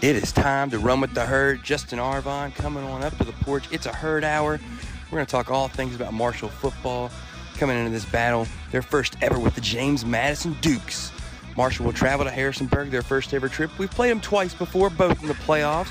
It is time to run with the herd. Justin Arvon coming on up to the porch. It's a herd hour. We're going to talk all things about Marshall football coming into this battle. Their first ever with the James Madison Dukes. Marshall will travel to Harrisonburg, their first ever trip. We've played them twice before, both in the playoffs.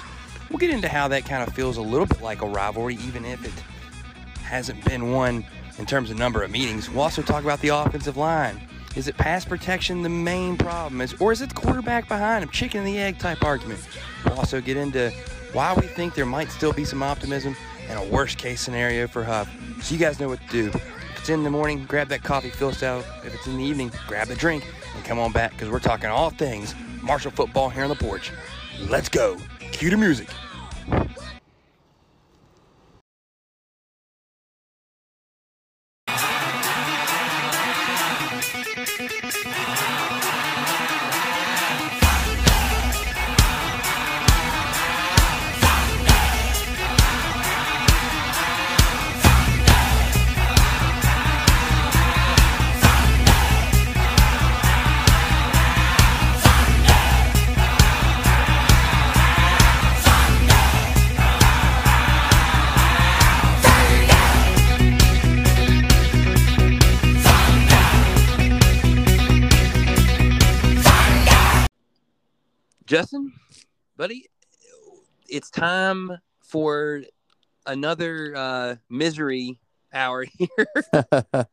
We'll get into how that kind of feels a little bit like a rivalry, even if it hasn't been one in terms of number of meetings. We'll also talk about the offensive line. Is it pass protection the main problem? Is, or is it the quarterback behind him? Chicken and the egg type argument. We'll also get into why we think there might still be some optimism and a worst case scenario for Huff. So you guys know what to do. If it's in the morning, grab that coffee, fill us out. If it's in the evening, grab the drink and come on back because we're talking all things Marshall football here on the porch. Let's go. Cue the music. Justin, buddy, it's time for another uh, misery hour here.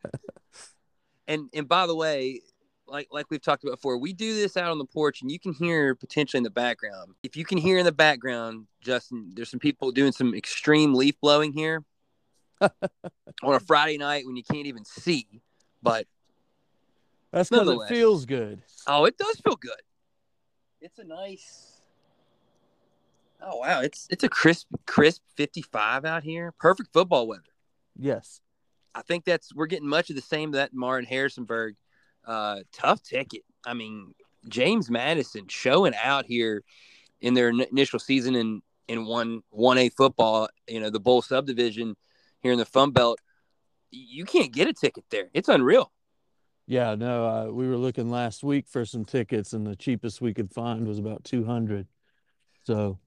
and and by the way, like like we've talked about before, we do this out on the porch, and you can hear potentially in the background. If you can hear in the background, Justin, there's some people doing some extreme leaf blowing here on a Friday night when you can't even see. But That's because it feels good. oh, it does feel good. It's a nice. Oh wow, it's it's a crisp crisp 55 out here. Perfect football weather. Yes. I think that's we're getting much of the same that Martin Harrisonburg. Uh, tough ticket. I mean, James Madison showing out here in their in- initial season in in one one A football. You know, the bowl subdivision here in the Fun Belt. You can't get a ticket there. It's unreal. Yeah, no, uh, we were looking last week for some tickets, and the cheapest we could find was about 200. So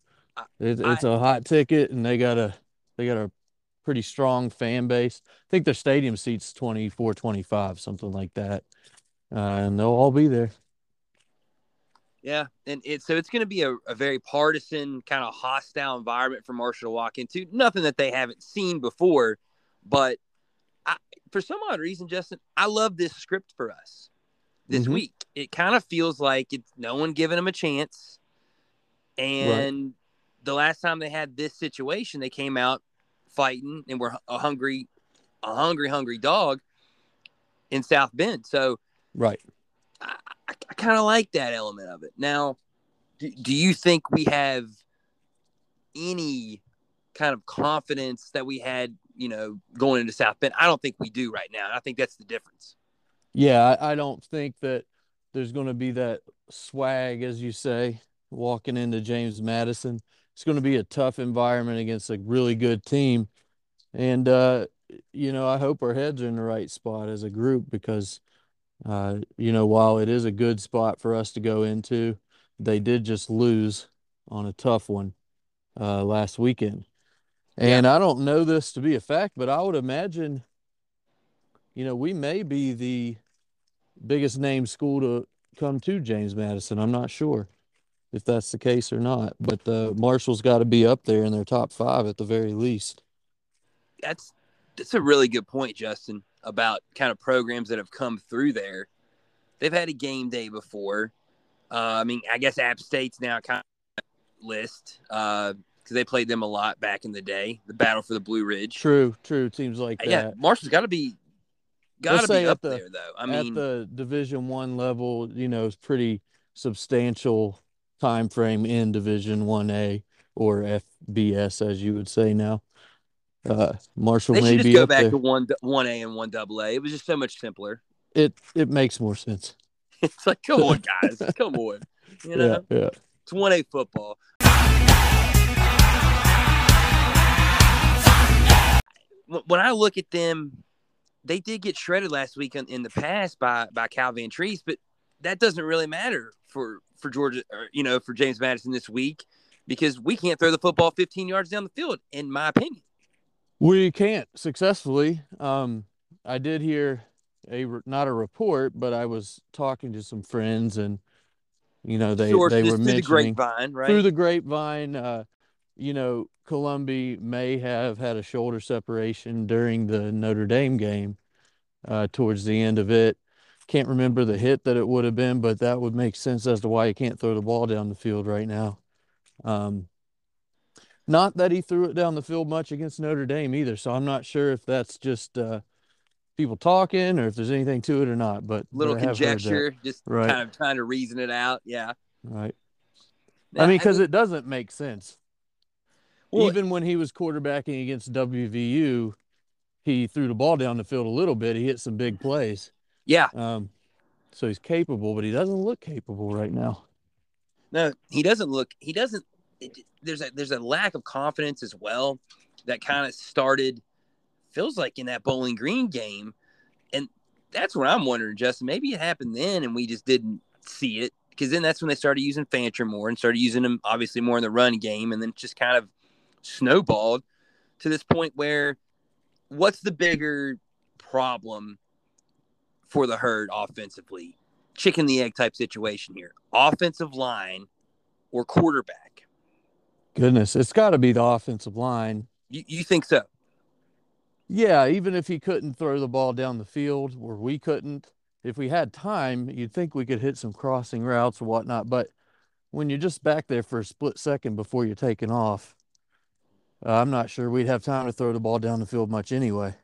it, it's a hot ticket, and they got a they got a pretty strong fan base. I think their stadium seats 24, 25, something like that. Uh, and they'll all be there. Yeah, and it so it's going to be a, a very partisan kind of hostile environment for Marshall to walk into. Nothing that they haven't seen before, but I, for some odd reason, Justin, I love this script for us this Mhm. week. It kind of feels like it's no one giving them a chance, and the last time they had this situation, they came out fighting and were a hungry, a hungry, hungry dog in South Bend. So Right. I, I, I kind of like that element of it. Now, do, do you think we have any kind of confidence that we had, you know, going into South Bend? I don't think we do right now. I think that's the difference. Yeah, I, I don't think that there's going to be that swag, as you say, walking into James Madison. It's going to be a tough environment against a really good team. And, uh, you know, I hope our heads are in the right spot as a group because, uh, you know, while it is a good spot for us to go into, they did just lose on a tough one uh, last weekend. And I don't know this to be a fact, but I would imagine, you know, we may be the biggest name school to come to James Madison. I'm not sure if that's the case or not, but uh, Marshall's got to be up there in their top five at the very least. That's that's a really good point, Justin, about kind of programs that have come through there. They've had a game day before. Uh, I mean, I guess App State's now kind of list because they played them a lot back in the day. The battle for the Blue Ridge. True, true. Teams like that. Yeah, Marshall's got to be got to be up the- there though. I at mean, the Division One level, you know, it's pretty substantial time frame in Division One A or FBS, as you would say now. Uh, Marshall they may just be go back there. to one one A and one double A. It was just so much simpler. It it makes more sense. It's like, come on, guys, come on. You know, Yeah, yeah. it's one A football. When I look at them, they did get shredded last week in, in the past by by Kyle Vantrease, but that doesn't really matter for for Georgia, or, you know, for James Madison this week. because we can't throw the football 15 yards down the field, in my opinion. We can't successfully. Um, I did hear a not a report, but I was talking to some friends, and you know they Sources they were through mentioning the grapevine, right? through the grapevine. Uh, you know, Colombi may have had a shoulder separation during the Notre Dame game. Uh, towards the end of it, can't remember the hit that it would have been, but that would make sense as to why he can't throw the ball down the field right now. Um, not that he threw it down the field much against Notre Dame either, so I'm not sure if that's just uh, people talking or if there's anything to it or not. But Little I conjecture, just Right. kind of trying to reason it out. Yeah. right? Now, I mean, because it doesn't make sense. Well, Even when he was quarterbacking against WVU, he threw the ball down the field a little bit. He hit some big plays. yeah, Um, so he's capable, but he doesn't look capable right now. no, he doesn't look. He doesn't. It, there's a there's a lack of confidence as well that kind of started. Feels like in that Bowling Green game, and that's what I'm wondering, Justin. Maybe it happened then, and we just didn't see it because then that's when they started using Fancher more and started using him obviously more in the run game, and then just kind of snowballed to this point where what's the bigger problem for the herd offensively? Chicken the egg type situation here. Offensive line or quarterback? Goodness, it's got to be the offensive line. You, you think so? Yeah, even if he couldn't throw the ball down the field, where we couldn't, if we had time, you'd think we could hit some crossing routes or whatnot. But when you're just back there for a split second before you're taking off, uh, I'm not sure we'd have time to throw the ball down the field much anyway.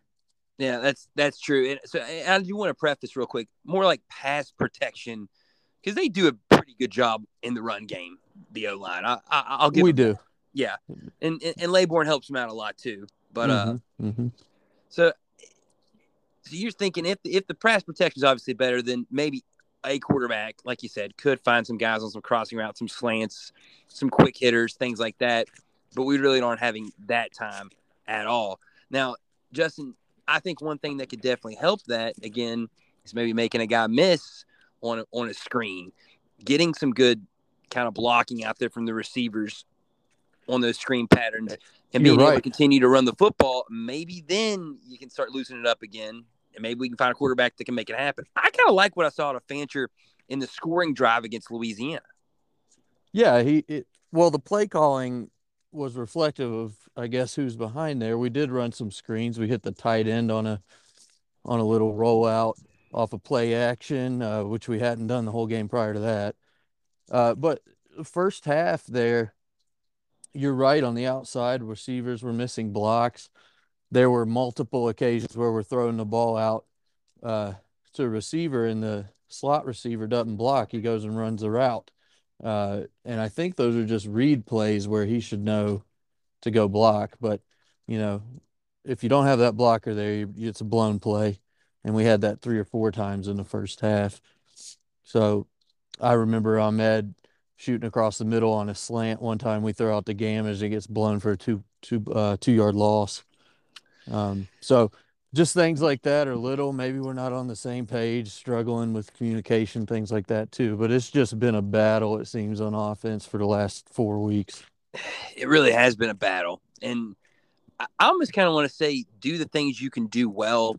Yeah, that's that's true. And so I do want to preface real quick, more like pass protection, because they do a pretty good job in the run game. The O line, I, I I'll give we that. do. Yeah, and, and and Laborn helps them out a lot too. But uh, Mhm, mhm. So, so you're thinking if if the pass protection is obviously better, then maybe a quarterback, like you said, could find some guys on some crossing routes, some slants, some quick hitters, things like that. But we really aren't having that time at all. Now, Justin, I think one thing that could definitely help that again is maybe making a guy miss on a, on a screen, getting some good kind of blocking out there from the receivers on those screen patterns and You're being able to continue to run the football, maybe then you can start loosening it up again, and maybe we can find a quarterback that can make it happen. I kind of like what I saw out of Fancher in the scoring drive against Louisiana. Yeah, he it, well the play calling was reflective of I guess who's behind there. We did run some screens. We hit the tight end on a on a little rollout off of play action, uh, which we hadn't done the whole game prior to that. Uh, but first half there, you're right on the outside. Receivers were missing blocks. There were multiple occasions where we're throwing the ball out uh, to a receiver, and the slot receiver doesn't block. He goes and runs the route. Uh, and I think those are just read plays where he should know to go block. But, you know, if you don't have that blocker there, you, it's a blown play. And we had that three or four times in the first half. So I remember Ahmed shooting across the middle on a slant one time. We throw out the gam as it gets blown for a two two uh, two yard loss. Um, so just things like that are little. Maybe we're not on the same page, struggling with communication, things like that too. But it's just been a battle, it seems, on offense for the last four weeks. It really has been a battle, and I almost kind of want to say, do the things you can do well.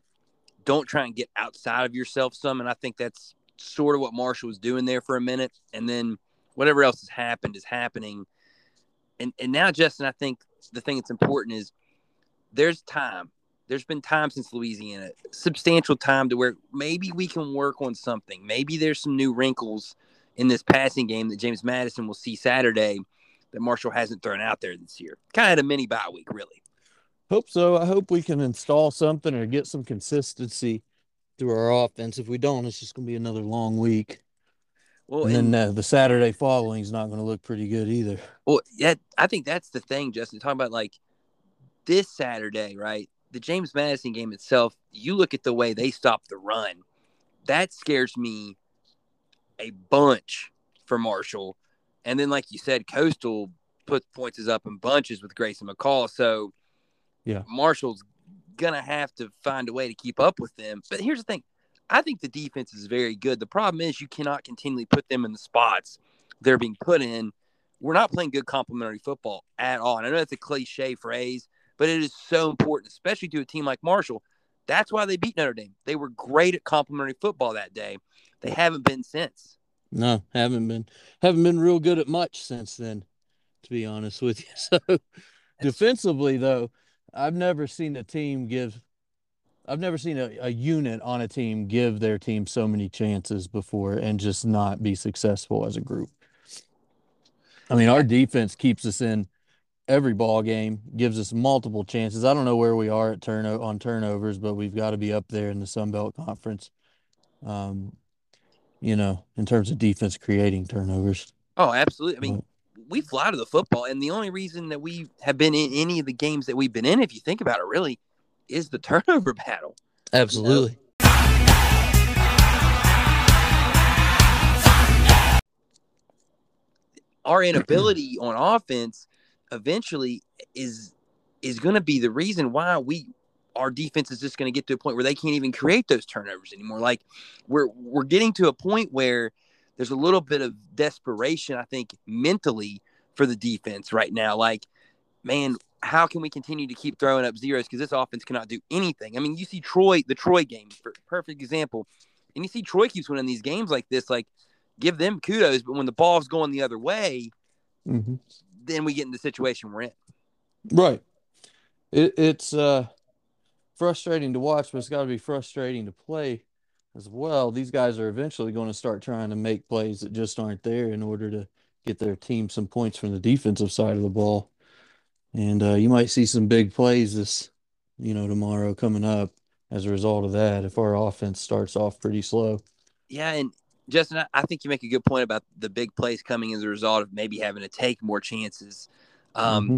Don't try and get outside of yourself some, and I think that's sort of what Marshall was doing there for a minute, and then whatever else has happened is happening. And and now, Justin, I think the thing that's important is there's time. There's been time since Louisiana, substantial time to where maybe we can work on something. Maybe there's some new wrinkles in this passing game that James Madison will see Saturday that Marshall hasn't thrown out there this year. Kind of had a mini bye week, really. Hope so. I hope we can install something or get some consistency through our offense. If we don't, it's just going to be another long week. Well, and and, then uh, the Saturday following is not going to look pretty good either. well, yeah, I think that's the thing, Justin. Talking about like this Saturday, right? The James Madison game itself. You look at the way they stopped the run. That scares me a bunch for Marshall. And then, like you said, Coastal put points up in bunches with Grayson McCall. So, Yeah. Marshall's gonna have to find a way to keep up with them. But here's the thing: I think the defense is very good. The problem is you cannot continually put them in the spots they're being put in we're not playing good complementary football at all. And I know that's a cliche phrase, but it is so important, especially to a team like Marshall. That's why they beat Notre Dame. They were great at complementary football that day. They haven't been since. No, haven't been haven't been real good at much since then, to be honest with you. So defensively though, I've never seen a team give I've never seen a, a unit on a team give their team so many chances before and just not be successful as a group. I mean, our defense keeps us in every ball game, gives us multiple chances. I don't know where we are at turn on turnovers, but we've got to be up there in the Sun Belt Conference. Um, you know, in terms of defense creating turnovers. Oh, absolutely. I mean, we fly to the football, and the only reason that we have been in any of the games that we've been in, if you think about it, really, is the turnover battle. Absolutely. You know? Our inability on offense eventually is is going to be the reason why we our defense is just going to get to a point where they can't even create those turnovers anymore. Like we're we're getting to a point where there's a little bit of desperation, I think, mentally for the defense right now. Like, man, how can we continue to keep throwing up zeros? Because this offense cannot do anything. I mean, you see Troy, the Troy game, perfect example, and you see Troy keeps winning these games like this. Like, give them kudos, but when the ball's going the other way, mm-hmm. Then we get in the situation we're in. Right. It, it's uh, frustrating to watch, but it's got to be frustrating to play as well. These guys are eventually going to start trying to make plays that just aren't there in order to get their team some points from the defensive side of the ball. And uh, you might see some big plays this, you know, tomorrow coming up as a result of that if our offense starts off pretty slow. Yeah, and Justin, I think you make a good point about the big plays coming as a result of maybe having to take more chances. Um, mm-hmm.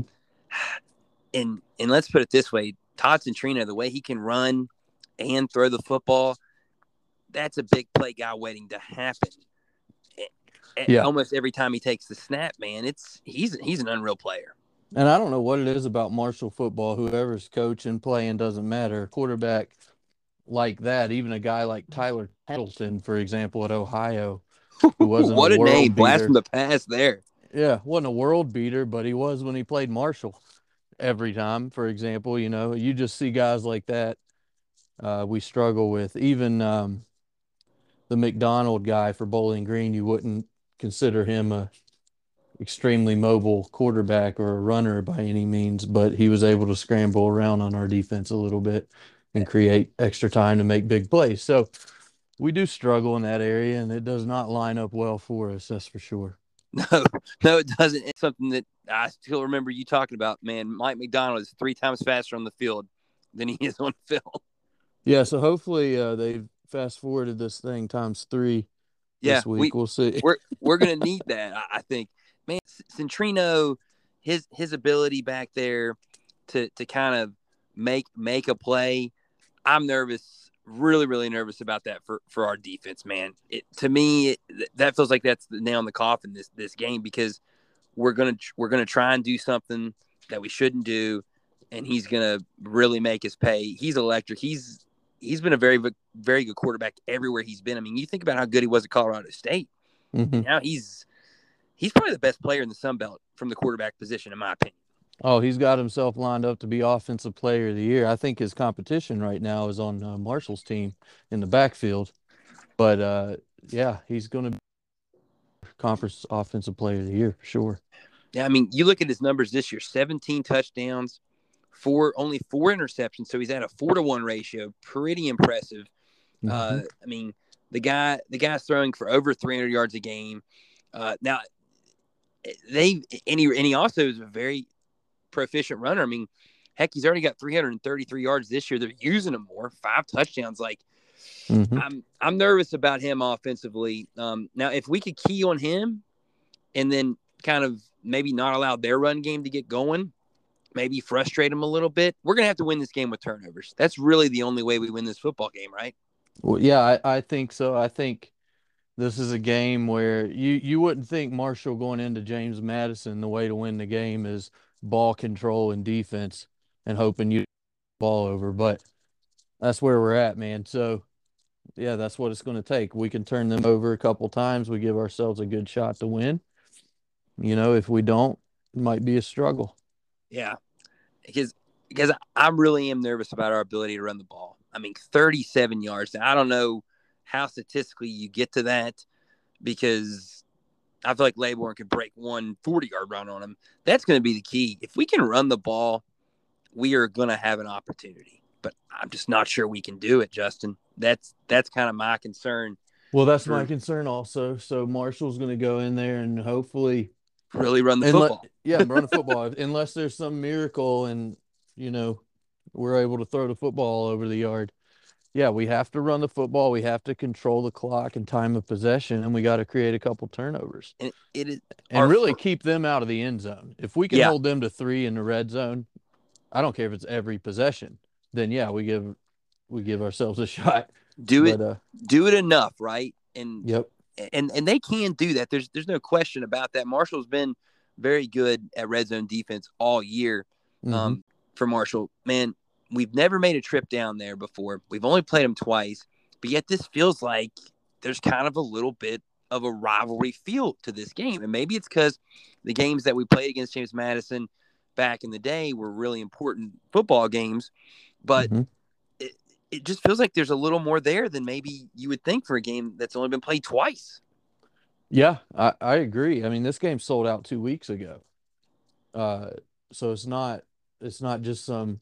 And and let's put it this way: Todd Centeio, the way he can run and throw the football, that's a big play guy waiting to happen. Yeah. Almost every time he takes the snap, man, it's he's he's an unreal player. And I don't know what it is about Marshall football. Whoever's coaching, playing doesn't matter. Quarterback like that, even a guy like Tyler Tettleton, for example, at Ohio, who wasn't what a, a name, blast from the past there. Yeah, wasn't a world beater, but he was when he played Marshall every time. For example, you know, you just see guys like that. Uh, we struggle with even um, the McDonald guy for Bowling Green. You wouldn't consider him a extremely mobile quarterback or a runner by any means, but he was able to scramble around on our defense a little bit and create extra time to make big plays. So we do struggle in that area, and it does not line up well for us. That's for sure. No, no, it doesn't. It's something that I still remember you talking about. Man, Mike McDonald is three times faster on the field than he is on film. Yeah, so hopefully uh, they've fast forwarded this thing times three. Yeah, this week. We, will see. We're we're gonna need that. I think man, Centeio, his his ability back there to to kind of make make a play. I'm nervous, really, really nervous about that for for our defense, man. It to me it, that feels like that's the nail in the coffin this this game because we're gonna we're gonna try and do something that we shouldn't do, and he's gonna really make us pay. He's electric. He's he's been a very very good quarterback everywhere he's been. I mean, you think about how good he was at Colorado State. Mm-hmm. Now he's he's probably the best player in the Sun Belt from the quarterback position, in my opinion. Oh, he's got himself lined up to be offensive player of the year. I think his competition right now is on uh, Marshall's team in the backfield. But uh, yeah, he's going to be conference offensive player of the year for sure. Yeah, I mean, you look at his numbers this year: 17 touchdowns, four only four interceptions. So he's at a four to one ratio. Pretty impressive. Mm-hmm. Uh, I mean, the guy the guy's throwing for over 300 yards a game. Uh, now they and he, and he also is a very proficient runner. I mean, heck, he's already got 333 yards this year. They're using him more, five touchdowns. Like, mm-hmm. I'm I'm nervous about him offensively. Um, now, if we could key on him, and then kind of maybe not allow their run game to get going, maybe frustrate them a little bit. We're gonna have to win this game with turnovers. That's really the only way we win this football game, right? Well, yeah, I, I think so. I think this is a game where you you wouldn't think Marshall going into James Madison the way to win the game is ball control and defense and hoping you ball over, but that's where we're at, man. So yeah, that's what it's going to take. We can turn them over a couple times. We give ourselves a good shot to win. you know, if we don't, it might be a struggle. Yeah, because because I really am nervous about our ability to run the ball. I mean, 37 yards. I don't know how statistically you get to that because I feel like Laborn could break one 40 yard run on him. That's going to be the key. If we can run the ball, we are going to have an opportunity. But I'm just not sure we can do it, Justin. That's that's kind of my concern. Well, that's for, my concern also. So Marshall's going to go in there and hopefully really run the football. yeah, run the football. Unless there's some miracle and you know we're able to throw the football over the yard. Yeah, we have to run the football. We have to control the clock and time of possession, and we got to create a couple turnovers. And it is and really keep them out of the end zone. If we can yeah. hold them to three in the red zone, I don't care if it's every possession. Then yeah, we give we give ourselves a shot. Do but, it. Uh, do it enough, right? And yep and and they can do that. There's there's no question about that. Marshall's been very good at red zone defense all year. Mm-hmm. Um, for Marshall, man, we've never made a trip down there before. We've only played them twice, but yet this feels like there's kind of a little bit of a rivalry feel to this game, and maybe it's because the games that we played against James Madison back in the day were really important football games, but. Mm-hmm it just feels like there's a little more there than maybe you would think for a game that's only been played twice. Yeah, I, I agree. I mean, this game sold out two weeks ago. Uh, so it's not it's not just some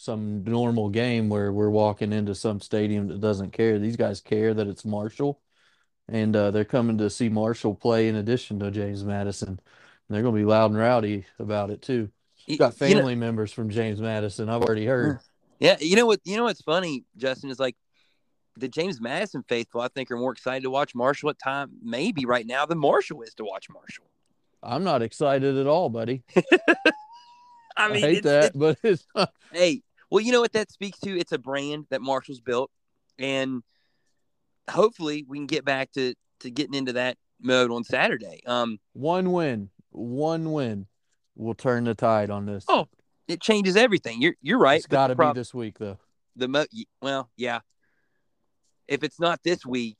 some normal game where we're walking into some stadium that doesn't care. These guys care that it's Marshall, and uh, they're coming to see Marshall play in addition to James Madison. And they're going to be loud and rowdy about it too. You got family you know, members from James Madison. I've already heard. Yeah, you know what? You know what's funny, Justin is like the James Madison faithful. I think are more excited to watch Marshall at time maybe right now than Marshall is to watch Marshall. I'm not excited at all, buddy. I mean, I hate that, but it's not... hey, well, you know what that speaks to? It's a brand that Marshall's built, and hopefully we can get back to to getting into that mode on Saturday. Um, one win, one win will turn the tide on this. Oh, it changes everything. You're you're right. It's got to be this week though. The mo- well, yeah. If it's not this week,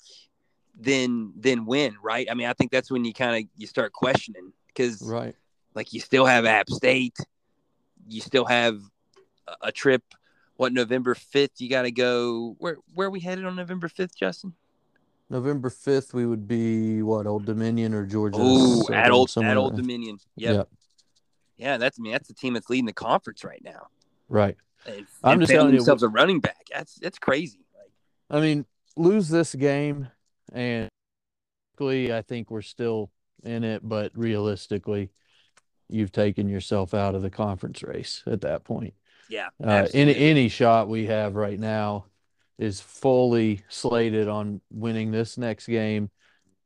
then then when, right? I mean, I think that's when you kind of you start questioning because right, like you still have App State, you still have a, trip. What November fifth? You got to go. Where where are we headed on November fifth, Justin? November fifth, we would be what Old Dominion or Georgia? Oh, at Old at Old Dominion. Yep. yep. Yeah, that's I mean that's the team that's leading the conference right now. Right. And, I'm and just telling you, themselves a running back. That's that's crazy. Like, I mean, lose this game, and I think we're still in it, but realistically, you've taken yourself out of the conference race at that point. Yeah. Uh, any any shot we have right now is fully slated on winning this next game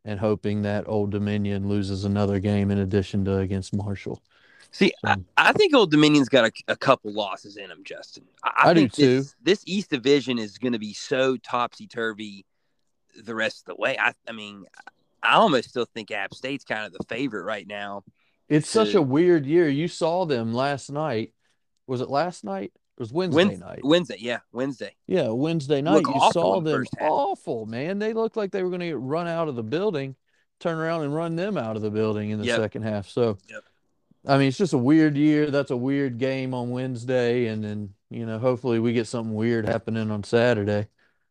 and hoping that Old Dominion loses another game in addition to against Marshall. See, so. I, I, think Old Dominion's got a, a, couple losses in them, Justin. I, I, think do this, too. This East Division is going to be so topsy turvy the rest of the way. I, I mean, I almost still think App State's kind of the favorite right now. It's to, such a weird year. You saw them last night. Was it last night? It was Wednesday Wednesday, night. Wednesday, yeah, Wednesday. Yeah, Wednesday night. Look you saw them awful, man. They looked like they were going to get run out of the building, turn around and run them out of the building in the yep. second half. So, yep. I mean, it's just a weird year. That's a weird game on Wednesday, and then you know, hopefully, we get something weird happening on Saturday.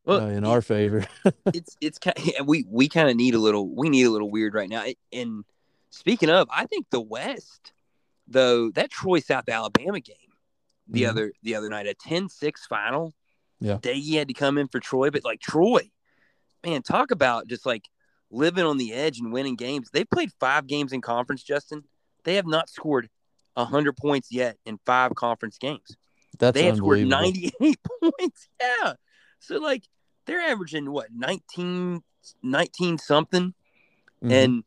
Well, uh, in our favor. it's it's kind of, we we kind of need a little we need a little weird right now. And speaking of, I think the West, though, that Troy South Alabama game the mm-hmm. other the other night, a 10-6 final. Yeah, Doege had to come in for Troy, but like Troy, man, talk about just like living on the edge and winning games. They played five games in conference, Justin. They have not scored 100 points yet in five conference games. That's they have scored 98 points. Yeah. So, like, they're averaging what, 19, 19 something? Mm-hmm. And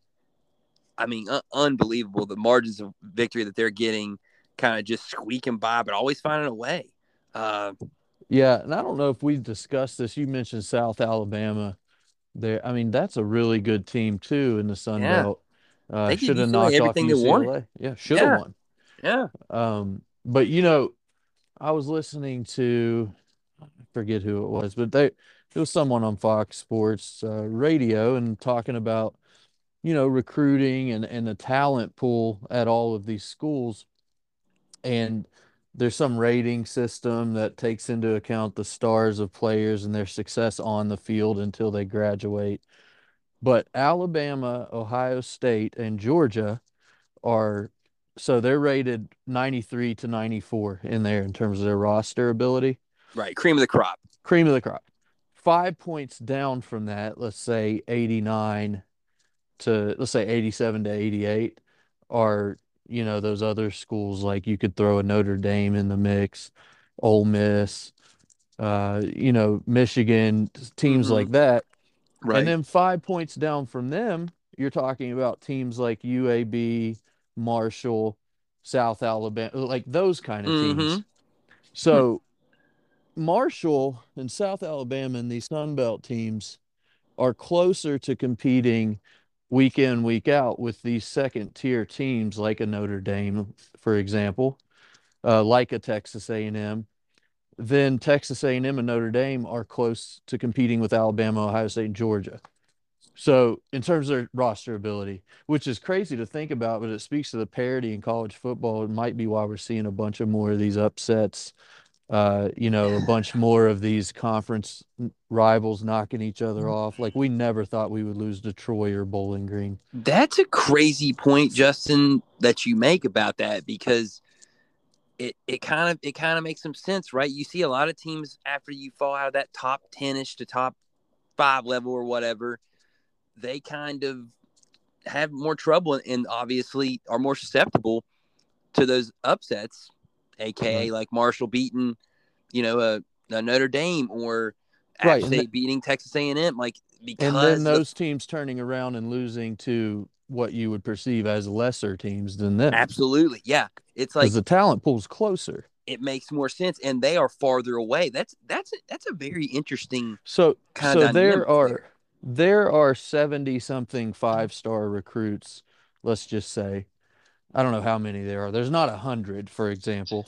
I mean, uh, unbelievable the margins of victory that they're getting, kind of just squeaking by, but always finding a way. Uh, yeah, and I don't know if we've discussed this. You mentioned South Alabama. There, I mean, that's a really good team too in the Sun yeah. Belt. Uh, should have knocked off UCLA. Yeah, should have yeah. won. Yeah. Um, but you know, I was listening to I forget who it was, but they it was someone on Fox Sports uh, radio and talking about you know, recruiting and, and the talent pool at all of these schools. And there's some rating system that takes into account the stars of players and their success on the field until they graduate. But Alabama, Ohio State, and Georgia are so they're rated 93 to 94 in there in terms of their roster ability. Right. Cream of the crop. Cream of the crop. Five points down from that, let's say 89 to let's say 87 to 88 are, you know, those other schools like you could throw a Notre Dame in the mix, Ole Miss, uh, you know, Michigan, teams Mhm. like that. Right. And then five points down from them, you're talking about teams like UAB, Marshall, South Alabama, like those kind of teams. Mhm. So Marshall and South Alabama and these Sun Belt teams are closer to competing week in, week out with these second tier teams like a Notre Dame, for example, uh, like a Texas A&M. Then Texas A&M and Notre Dame are close to competing with Alabama, Ohio State, and Georgia. So in terms of their roster ability, which is crazy to think about, but it speaks to the parity in college football. It might be why we're seeing a bunch of more of these upsets. Uh, you know, a bunch more of these conference rivals knocking each other off. Like we never thought we would lose to Troy or Bowling Green. That's a crazy point, Justin, that you make about that because it it kind of it kind of makes some sense, right? You see a lot of teams after you fall out of that top ten ish to top five level or whatever, they kind of have more trouble and obviously are more susceptible to those upsets, aka uh-huh. like Marshall beating, you know, a, a Notre Dame or App Right, State th- beating Texas A and M, like because And then the- those teams turning around and losing to what you would perceive as lesser teams than them. absolutely, yeah, it's like the talent pool's closer. it makes more sense, and they are farther away. That's that's a, that's a very interesting. So so there are there. there are 70 something five star recruits, let's just say. I don't know how many there are. There's not a hundred, for example.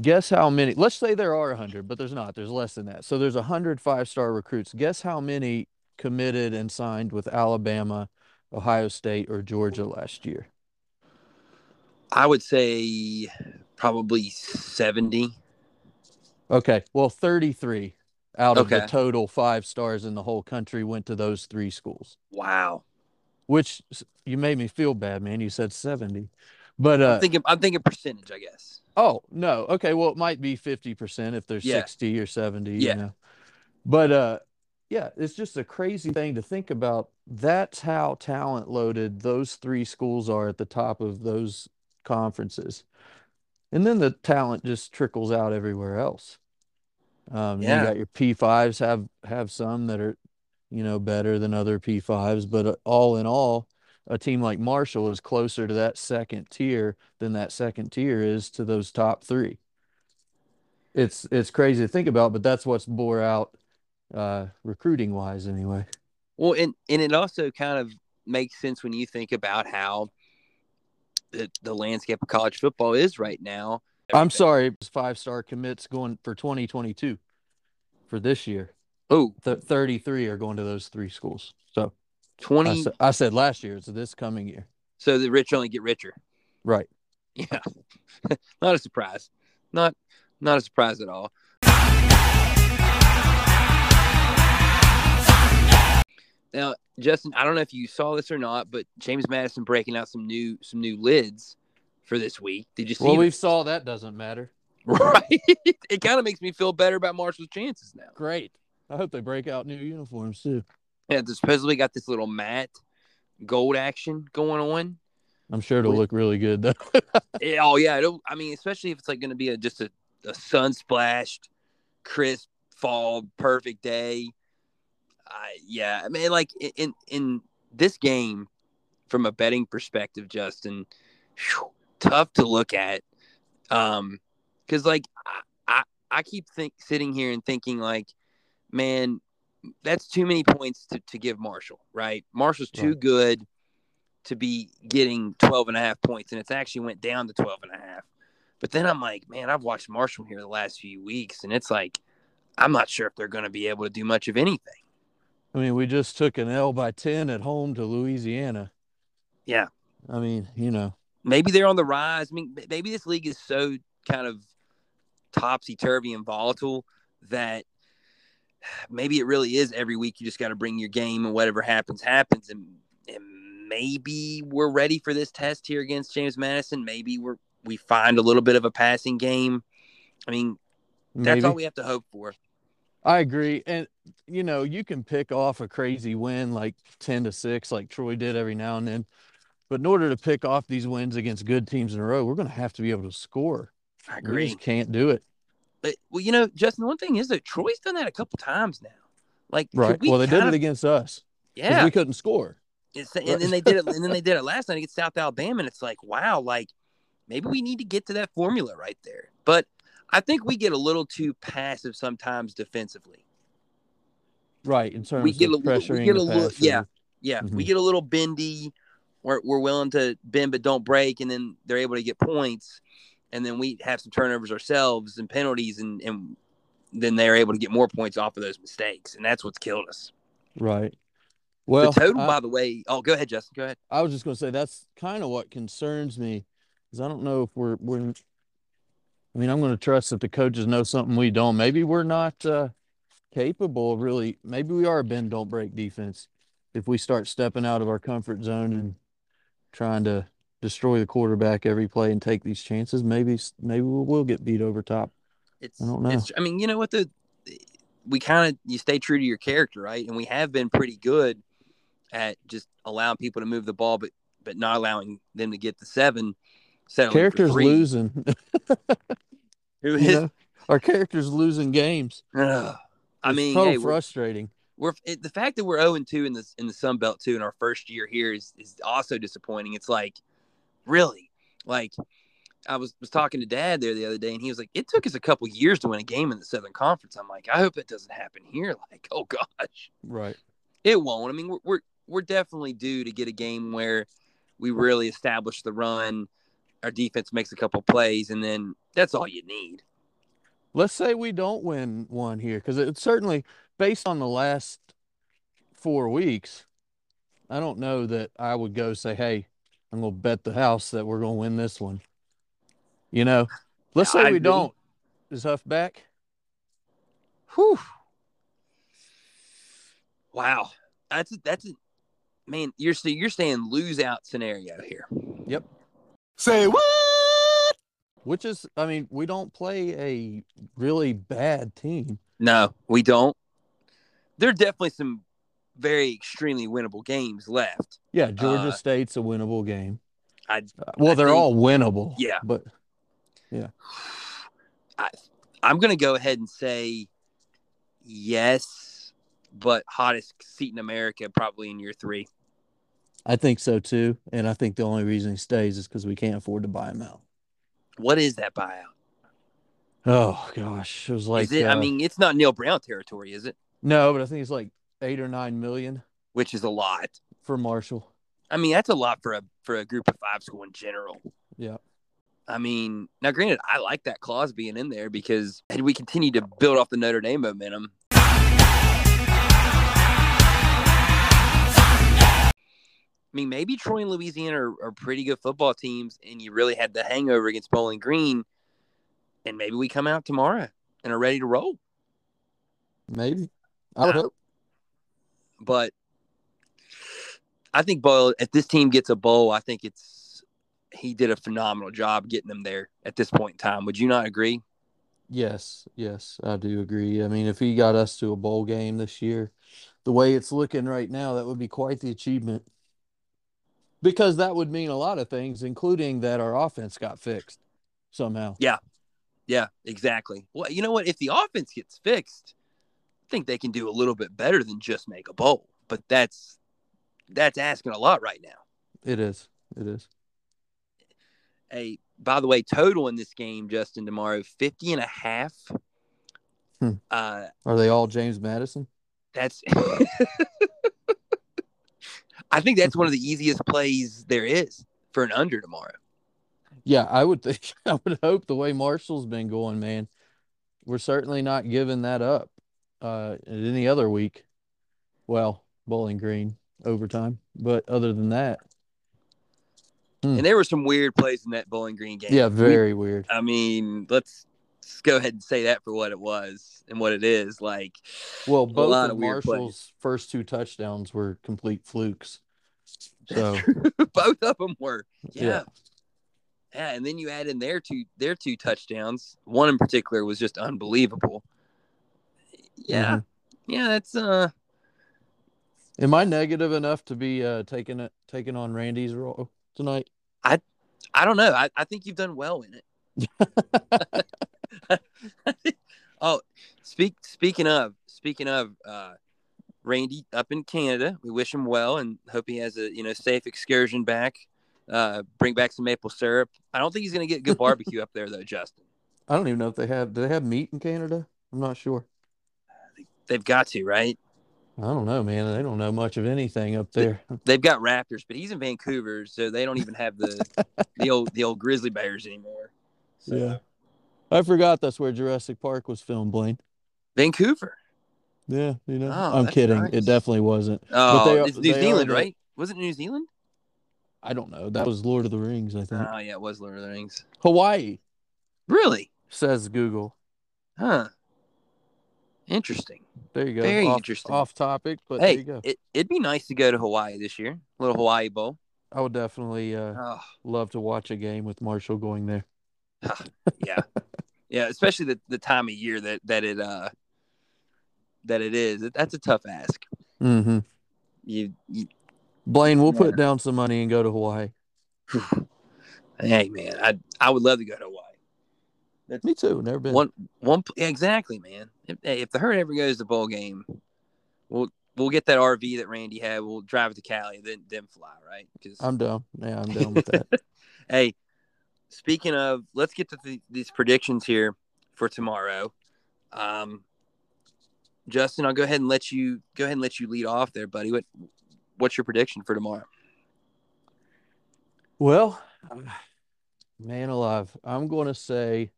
Guess how many? Let's say there are a hundred, but there's not. There's less than that. So there's a hundred five star recruits. Guess how many committed and signed with Alabama, Ohio State, or Georgia last year? I would say probably seventy. Okay, well, 33 out of the total five stars in the whole country went to those three schools. Wow, Which you made me feel bad, man. You said 70. But uh I'm thinking I'm thinking percentage, I guess. oh, no. Okay, well, it might be 50% if there's Yeah. 60 or 70, Yeah. you know. But uh yeah, it's just a crazy thing to think about. That's how talent loaded those three schools are at the top of those conferences. And then the talent just trickles out everywhere else. Um, Yeah. you got your P5s have have some that are, you know, better than other P5s, but uh, all in all, a team like Marshall is closer to that second tier than that second tier is to those top three. It's it's crazy to think about, but that's what's bore out uh recruiting wise anyway. Well, and and it also kind of makes sense when you think about how the, the landscape of college football is right now. I'm sorry, five star commits going for 2022 for this year. Oh, Th- 33 are going to those three schools. So I, 20 sa- I said last year, it's this coming year. so the rich only get richer. Right. Yeah. not a surprise. Not not a surprise at all. Now, Justin, I don't know if you saw this or not, but James Madison breaking out some new some new lids for this week. Did you see? Well, we saw that doesn't matter. right. it kind of makes me feel better about Marshall's chances now. Great. I hope they break out new uniforms too. Yeah, they supposedly got this little matte gold action going on. I'm sure it'll look really good though. Eh, oh yeah, it'll, I mean, especially if it's like going to be a just a, a sun splashed, crisp fall, perfect day. I yeah, I mean, like in- in this game, from a betting perspective, Justin, phew, tough to look at. Um, because like I, I I keep think sitting here and thinking like, man, that's too many points to, to give Marshall, right? Marshall's too Right. good to be getting 12 and a half points, and it's actually went down to 12 and a half. But then I'm like, man, I've watched Marshall here the last few weeks, and it's like, I'm not sure if they're going to be able to do much of anything. I mean, we just took an L by 10 at home to Louisiana. Yeah. I mean, you know, maybe they're on the rise. I mean, maybe this league is so kind of topsy turvy and volatile that maybe it really is every week you just got to bring your game and whatever happens happens and, and maybe we're ready for this test here against James Madison. Maybe we're we find a little bit of a passing game. I mean, that's maybe. all we have to hope for. I agree. And you know, you can pick off a crazy win like 10 to 6 like Troy did every now and then. But in order to pick off these wins against good teams in a row, we're going to have to be able to score. I We agree. just can't do it. But well, you know, Justin, one thing is that Troy's done that a couple times now. Like, Right. we Well, they did kind it against us Yeah, we couldn't score. It's, and then they did it, and then they did it last night against South Alabama, and it's like, wow, like maybe we need to get to that formula right there. But I think we get a little too passive sometimes defensively. Right. In terms We get of a little- we get a little- yeah. Yeah, we Mhm. get a little bendy. We're, we're willing to bend but don't break, and then they're able to get points, and then we have some turnovers ourselves and penalties, and and then they're able to get more points off of those mistakes, and that's what's killed us. Right. Well, the total, I- by the way. Oh, go ahead, Justin. Go ahead. I was just going to say that's kind of what concerns me is I don't know if we're we're I mean, I'm going to trust that the coaches know something we don't. Maybe we're not uh, capable of really maybe we are a bend don't break defense if we start stepping out of our comfort zone and trying to destroy the quarterback every play and take these chances, maybe maybe we will get beat over top. It's I don't know. I mean, you know what the we kind of you stay true to your character, right? And we have been pretty good at just allowing people to move the ball, but but not allowing them to get the seven. Characters losing. Who you know? Our characters losing games. I It's mean, so hey, we're, frustrating. we're it, the fact that we're zero and two in the in the Sun Belt too in our first year here is is also disappointing. It's like, really, like I was was talking to Dad there the other day, and he was like, "It took us a couple years to win a game in the Southern Conference." I'm like, I hope it doesn't happen here. Like, oh gosh, Right. it won't. I mean, we're we're we're definitely due to get a game where we really establish the run. Our defense makes a couple plays, and then that's all you need. Let's say we don't win one here because it's certainly based on the last four weeks. I don't know that I would go say, "Hey, I'm going to bet the house that we're going to win this one." You know, let's Yeah, say I we agree. don't. Is Huff back? Whew. Wow, that's a, that's a, man. You're st- you're saying lose out scenario here. Yep. Say what? Which is, I mean, we don't play a really bad team. No, we don't. There are definitely some very extremely winnable games left. Yeah, Georgia Uh, State's a winnable game. I- Uh, well, I they're think- all winnable. Yeah. but yeah, I, I'm going to go ahead and say yes, but hottest seat in America probably in year three. I think so too. And I think the only reason he stays is because we can't afford to buy him out. What is that buyout? Oh gosh, it was like is it? I uh, mean, it's not Neil Brown territory, is it? no, but I think it's like eight or nine million Which is a lot. for Marshall. I mean, that's a lot for a for a group of five school in general. Yeah, I mean, now granted, I like that clause being in there because had we continued to build off the Notre Dame momentum, I mean, maybe Troy and Louisiana are, are pretty good football teams, and you really had the hangover against Bowling Green, and maybe we come out tomorrow and are ready to roll. maybe. I would Wow. hope. But I think Boyle, if this team gets a bowl, I think it's he did a phenomenal job getting them there at this point in time. Would you not agree? Yes, yes, I do agree. I mean, if he got us to a bowl game this year, the way it's looking right now, that would be quite the achievement. Because that would mean a lot of things, including that our offense got fixed somehow. Yeah, Yeah, exactly. Well, you know what? If the offense gets fixed, think they can do a little bit better than just make a bowl. But that's that's asking a lot right now. It is. It is. Hey, by the way, total in this game, Justin, tomorrow, 50 and a half. Hmm. Uh, Are they all James Madison? that's I think that's one of the easiest plays there is for an under tomorrow. Yeah, I would think I would hope the way Marshall's been going, man. We're certainly not giving that up uh any other week. Well, Bowling Green overtime, but other than that, Hmm. And there were some weird plays in that Bowling Green game. Yeah, We- very weird. I mean, let's, let's go ahead and say that for what it was and what it is. Like, Well, a both lot of. Marshall's first two touchdowns were complete flukes. So both of them were. Yeah. Yeah. yeah. and then you add in their two their two touchdowns. One in particular was just unbelievable. Yeah. Mhm. Yeah, that's uh am I negative enough to be uh taking it taking on Randy's role tonight? I I don't know. I, I think you've done well in it. oh, speak speaking of speaking of uh Randy up in Canada, we wish him well and hope he has a you know safe excursion back. Uh, bring back some maple syrup. I don't think he's gonna get good barbecue up there though, Justin. I don't even know if they have do they have meat in Canada? I'm not sure. They've got to, right? I don't know, man. They don't know much of anything up there. They've got Raptors, but he's in Vancouver, so they don't even have the the old the old Grizzly Bears anymore. So, Yeah. I forgot that's where Jurassic Park was filmed, Blaine. Vancouver. Yeah, you know. Oh, I'm kidding. nice. It definitely wasn't. Oh, they are- it's New they Zealand, the- right? Was it New Zealand? I don't know. That was Lord of the Rings, I think. Oh yeah, it was Lord of the Rings. Hawaii Really? says Google. Huh. Interesting. There you go. Very off, interesting. Off topic, but there hey, you go. it, it'd be nice to go to Hawaii this year. A little Hawaii Bowl. I would definitely uh, Oh, love to watch a game with Marshall going there. yeah. yeah, especially the, the time of year that, that it uh that it is. That's a tough ask. Mm-hmm. You, you Blaine, we'll Yeah. put down some money and go to Hawaii. hey man, I I would love to go to Hawaii. Me too. Never been. One one exactly, man. If, if the herd ever goes to bowl game, we'll we'll get that RV that Randy had. We'll drive it to Cali, then then fly, right? Because I'm down. Yeah, I'm down with that. hey, speaking of, let's get to the, these predictions here for tomorrow. Um, Justin, I'll go ahead and let you go ahead and let you lead off there, buddy. What what's your prediction for tomorrow? Well, man alive, I'm going to say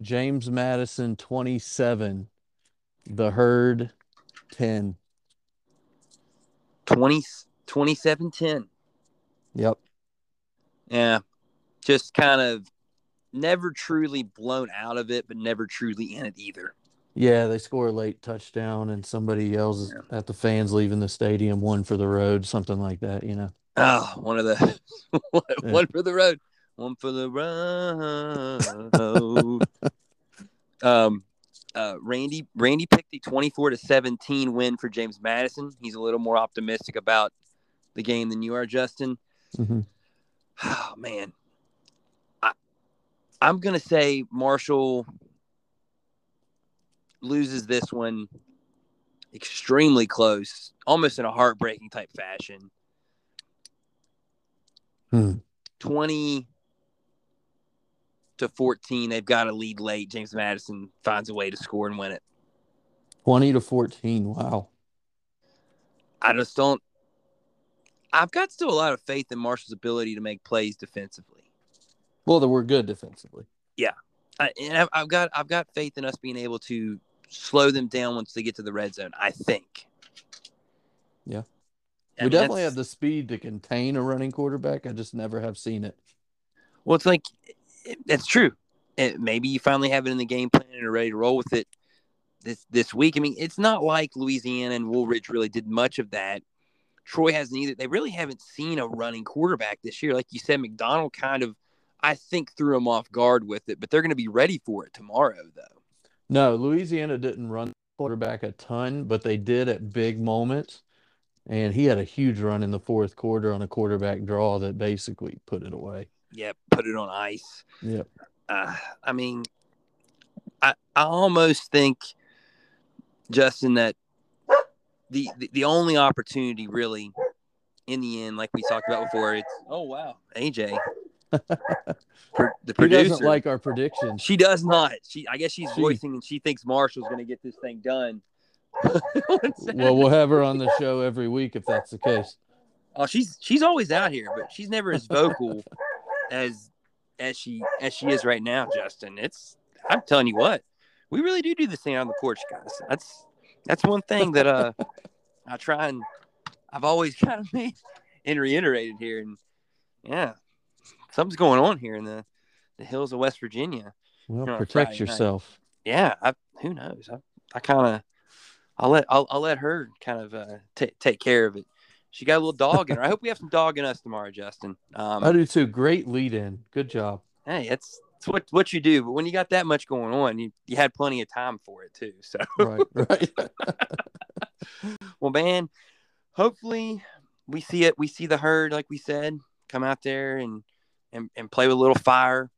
James Madison 27, the herd 10. 20, 27 10. Yep. Yeah. Just kind of never truly blown out of it, but never truly in it either. Yeah, they score a late touchdown and somebody yells at the fans leaving the stadium, one for the road, something like that, you know. Oh, one of the one, Yeah. one for the road, one for the road. Um, uh, Randy Randy picked a twenty-four to seventeen win for James Madison. He's a little more optimistic about the game than you are, Justin. Mm-hmm. Oh man, I I'm gonna say Marshall loses this one extremely close, almost in a heartbreaking type fashion. Hmm. 20 to 14. They've got a lead late. James Madison finds a way to score and win it. 20 to 14. Wow. I just don't. I've got still a lot of faith in Marshall's ability to make plays defensively. Well, they were good defensively. I, and I've, I've got I've got faith in us being able to slow them down once they get to the red zone. I think. Yeah. I we mean, definitely that's- have the speed to contain a running quarterback. I just never have seen it. Well, it's like it, that's true. And maybe you finally have it in the game plan and are ready to roll with it this this week. I mean, it's not like Louisiana and Wooldridge really did much of that. Troy hasn't either. They really haven't seen a running quarterback this year. Like you said, McDonald kind of, I think, threw them off guard with it, but they're going to be ready for it tomorrow, though. No, Louisiana didn't run quarterback a ton, but they did at big moments. And he had a huge run in the fourth quarter on a quarterback draw that basically put it away. Yep, put it on ice. Yeah. Uh, I mean, I I almost think, Justin, that the, the the only opportunity really in the end, like we talked about before, it's oh wow, AJ, Pro- the He producer. doesn't like our predictions. she does not. She I guess she's She- voicing and she thinks Marshall's going to get this thing done. Well, we'll have her on the show every week if that's the case. Oh, she's she's always out here, but she's never as vocal as as she as she is right now, Justin. It's I'm telling you what, we really do do this thing on the porch, guys. That's that's one thing that uh I try and I've always kind of made and reiterated here, and yeah, something's going on here in the the hills of West Virginia. Well, protect Friday night. yourself. Yeah, I, who knows? I, I kind of, I'll let I'll, I'll let her kind of uh, ta take care of it. She got a little dog in her. I hope we have some dog in us tomorrow, Justin. Um, I do too. Great lead in. Good job. hey, it's it's what what you do. But when you got that much going on, you you had plenty of time for it too. So, Right, right. well, man, hopefully we see it. We see the herd, like we said, come out there and and and play with a little fire.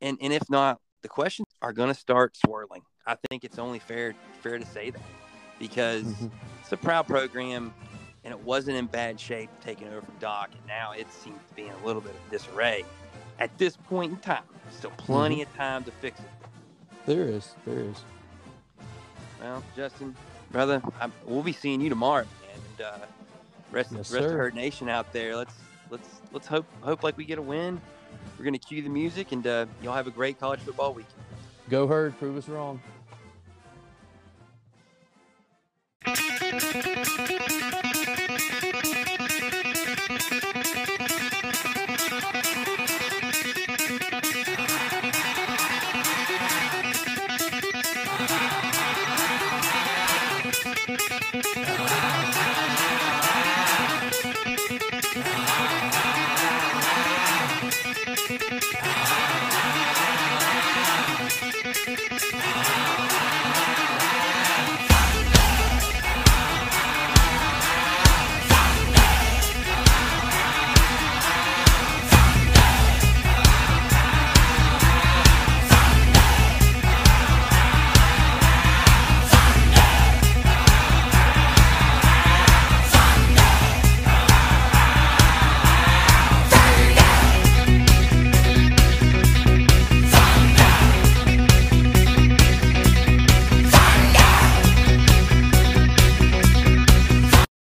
And and if not, the questions are going to start swirling. I think it's only fair fair to say that because Mhm. it's a proud program and it wasn't in bad shape taking over from Doc, and now it seems to be in a little bit of disarray. At this point in time, still plenty of time to fix it. There is. There is. Well, Justin, brother, I'm, we'll be seeing you tomorrow, man. And uh, rest, Yes, rest of. Herd Nation out there. Let's let's let's hope hope like we get a win. We're gonna cue the music, and uh, y'all have a great college football weekend. Go herd. Prove us wrong.